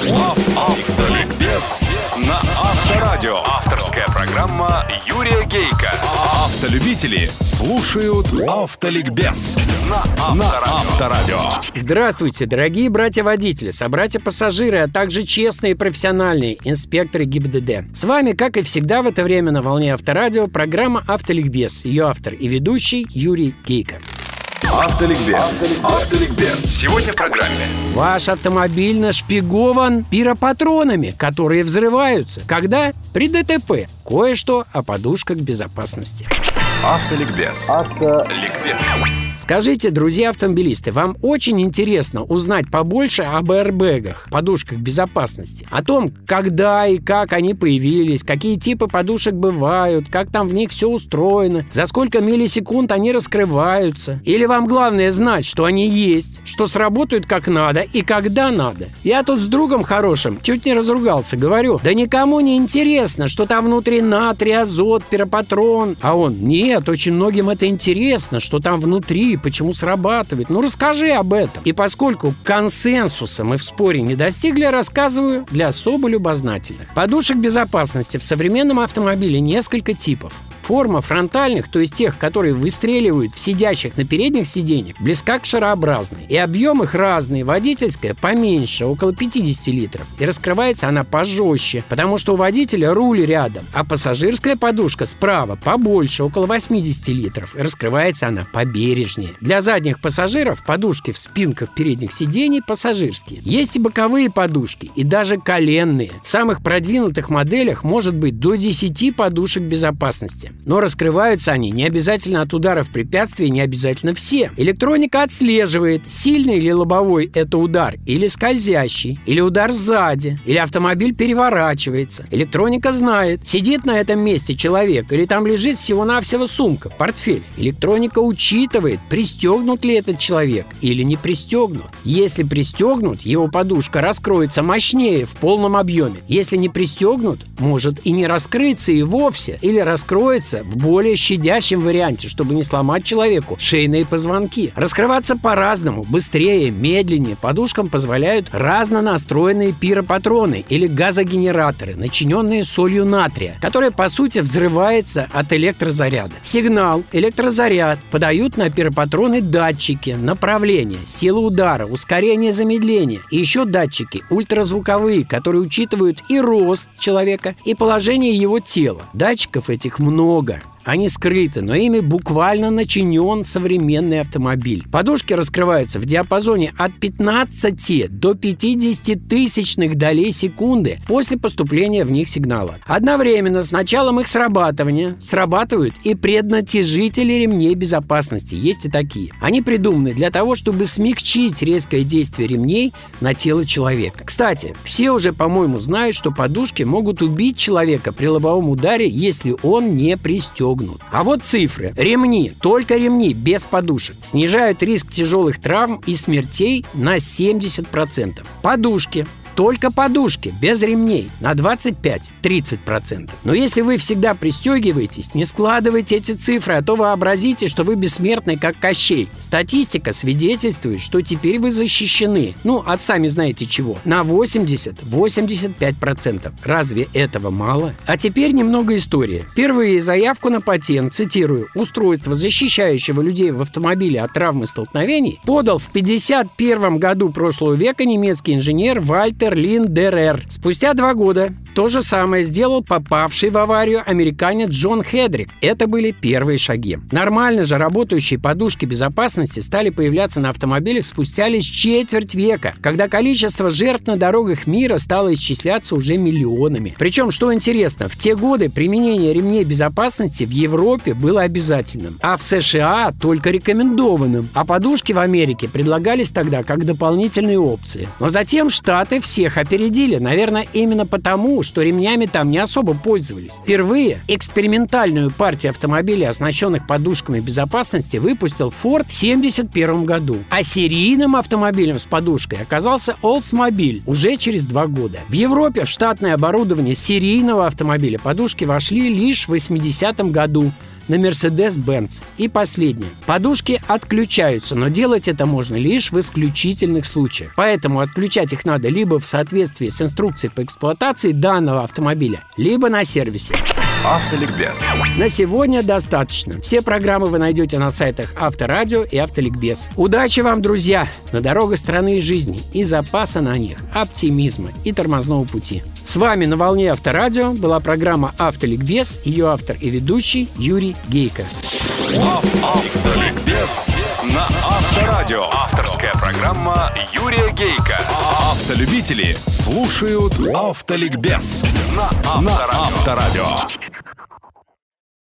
Автоликбез на Авторадио. Авторская программа Юрия Гейка. Автолюбители слушают Автоликбез на Авторадио. Здравствуйте, дорогие братья-водители, собратья-пассажиры, а также честные и профессиональные инспекторы ГИБДД. С вами, как и всегда в это время на волне Авторадио, программа «Автоликбез». Ее автор и ведущий Юрий Гейко. Автоликбез. Автоликбез. Сегодня в программе. Ваш автомобиль нашпигован пиропатронами, которые взрываются. Когда? При ДТП. Кое-что о подушках безопасности. Автоликбез. Автоликбез. Скажите, друзья автомобилисты, вам очень интересно узнать побольше об аэрбэгах, подушках безопасности, о том, когда и как они появились, какие типы подушек бывают, как там в них все устроено, за сколько миллисекунд они раскрываются. Или вам главное знать, что они есть, что сработают как надо и когда надо. Я тут с другом хорошим чуть не разругался, говорю, да никому не интересно, что там внутри натрий, азот, пиропатрон. А он, нет, очень многим это интересно, что там внутри, почему срабатывает. Ну, расскажи об этом. И поскольку консенсуса мы в споре не достигли, рассказываю для особо любознательных. Подушек безопасности в современном автомобиле несколько типов. Форма фронтальных, то есть тех, которые выстреливают в сидящих на передних сиденьях, близка к шарообразной. И объем их разный. Водительская поменьше, около 50 литров. И раскрывается она пожестче, потому что у водителя руль рядом. А пассажирская подушка справа побольше, около 80 литров. И раскрывается она побережнее. Для задних пассажиров подушки в спинках передних сидений пассажирские. Есть и боковые подушки, и даже коленные. В самых продвинутых моделях может быть до 10 подушек безопасности. Но раскрываются они не обязательно от ударов препятствий, не обязательно все. Электроника отслеживает, сильный или лобовой это удар, или скользящий, или удар сзади, или автомобиль переворачивается. Электроника знает, сидит на этом месте человек, или там лежит всего-навсего сумка, портфель. Электроника учитывает, пристегнут ли этот человек или не пристегнут. Если пристегнут, его подушка раскроется мощнее в полном объеме. Если не пристегнут, может и не раскрыться и вовсе, или раскроется раскрываться в более щадящем варианте, чтобы не сломать человеку шейные позвонки. Раскрываться по-разному, быстрее, медленнее. Подушкам позволяют разно настроенные пиропатроны или газогенераторы, начиненные солью натрия, которая по сути взрывается от электрозаряда. Сигнал, электрозаряд подают на пиропатроны датчики, направление, силу удара, ускорение замедления и еще датчики ультразвуковые, которые учитывают и рост человека, и положение его тела. Датчиков этих много много. Они скрыты, но ими буквально начинен современный автомобиль. Подушки раскрываются в диапазоне от 15 до 50 тысячных долей секунды после поступления в них сигнала. Одновременно с началом их срабатывания срабатывают и преднатяжители ремней безопасности. Есть и такие. Они придуманы для того, чтобы смягчить резкое действие ремней на тело человека. Кстати, все уже, по-моему, знают, что подушки могут убить человека при лобовом ударе, если он не пристегнут дрогнут. А вот цифры. Ремни, только ремни, без подушек, снижают риск тяжелых травм и смертей на 70%. Подушки только подушки, без ремней, на 25-30%. Но если вы всегда пристегиваетесь, не складывайте эти цифры, а то вообразите, что вы бессмертный, как Кощей. Статистика свидетельствует, что теперь вы защищены. Ну, от сами знаете чего. На 80-85%. Разве этого мало? А теперь немного истории. Впервые заявку на патент, цитирую, устройство, защищающего людей в автомобиле от травмы столкновений, подал в 51 году прошлого века немецкий инженер Вальтер Берлин ДРР. Спустя два года то же самое сделал попавший в аварию американец Джон Хедрик. Это были первые шаги. Нормально же работающие подушки безопасности стали появляться на автомобилях спустя лишь четверть века, когда количество жертв на дорогах мира стало исчисляться уже миллионами. Причем, что интересно, в те годы применение ремней безопасности в Европе было обязательным, а в США только рекомендованным, а подушки в Америке предлагались тогда как дополнительные опции. Но затем Штаты всех опередили, наверное, именно потому, что ремнями там не особо пользовались. Впервые экспериментальную партию автомобилей, оснащенных подушками безопасности, выпустил Ford в 1971 году. А серийным автомобилем с подушкой оказался Oldsmobile уже через два года. В Европе в штатное оборудование серийного автомобиля подушки вошли лишь в 80 году на Mercedes-Benz. И последнее. Подушки отключаются, но делать это можно лишь в исключительных случаях. Поэтому отключать их надо либо в соответствии с инструкцией по эксплуатации данного автомобиля, либо на сервисе. Автоликбез. На сегодня достаточно. Все программы вы найдете на сайтах Авторадио и Автоликбез. Удачи вам, друзья, на дорогах страны и жизни и запаса на них, оптимизма и тормозного пути. С вами на волне Авторадио была программа Автоликбез, ее автор и ведущий Юрий Гейко. Автоликбез на Авторадио. Программа Юрия Гейка. Автолюбители слушают Автоликбез на Авторадио.